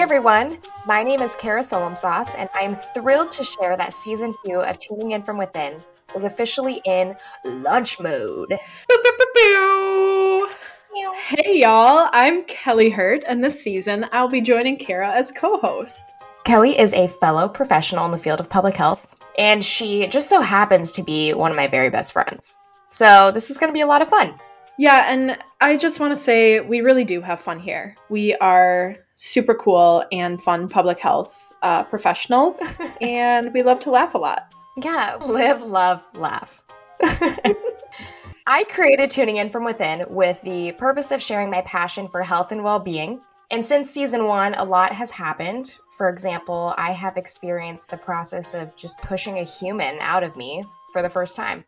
everyone. My name is Kara Solomsauce, and I'm thrilled to share that season two of Tuning In From Within is officially in launch mode. Hey, y'all. I'm Kelly Hurt, and this season I'll be joining Kara as co host. Kelly is a fellow professional in the field of public health, and she just so happens to be one of my very best friends. So, this is going to be a lot of fun. Yeah, and I just want to say we really do have fun here. We are super cool and fun public health uh, professionals, and we love to laugh a lot. Yeah, live, love, laugh. I created Tuning In From Within with the purpose of sharing my passion for health and well being. And since season one, a lot has happened. For example, I have experienced the process of just pushing a human out of me for the first time.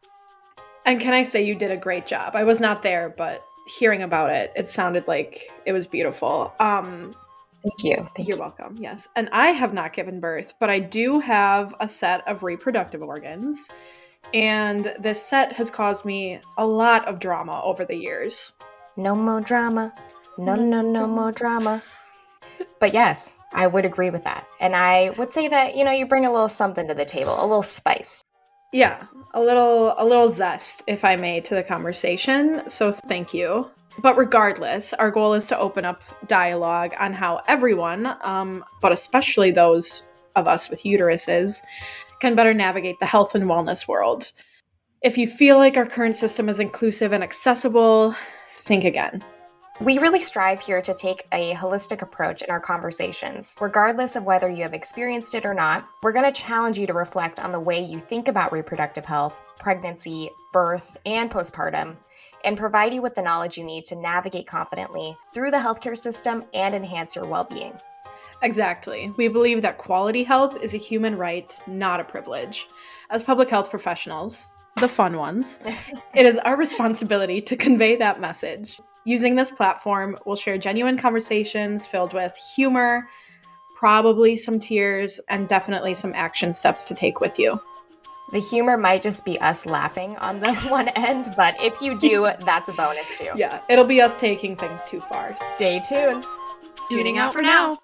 And can I say you did a great job? I was not there, but hearing about it, it sounded like it was beautiful. Um, Thank you. Thank you're you. welcome. Yes. And I have not given birth, but I do have a set of reproductive organs. And this set has caused me a lot of drama over the years. No more drama. No, mm-hmm. no, no more drama. But yes, I would agree with that. And I would say that, you know, you bring a little something to the table, a little spice. Yeah, a little a little zest if I may to the conversation. So thank you. But regardless, our goal is to open up dialogue on how everyone, um, but especially those of us with uteruses, can better navigate the health and wellness world. If you feel like our current system is inclusive and accessible, think again. We really strive here to take a holistic approach in our conversations. Regardless of whether you have experienced it or not, we're going to challenge you to reflect on the way you think about reproductive health, pregnancy, birth, and postpartum, and provide you with the knowledge you need to navigate confidently through the healthcare system and enhance your well being. Exactly. We believe that quality health is a human right, not a privilege. As public health professionals, the fun ones, it is our responsibility to convey that message. Using this platform, we'll share genuine conversations filled with humor, probably some tears, and definitely some action steps to take with you. The humor might just be us laughing on the one end, but if you do, that's a bonus too. Yeah, it'll be us taking things too far. Stay tuned. Tuning out for now.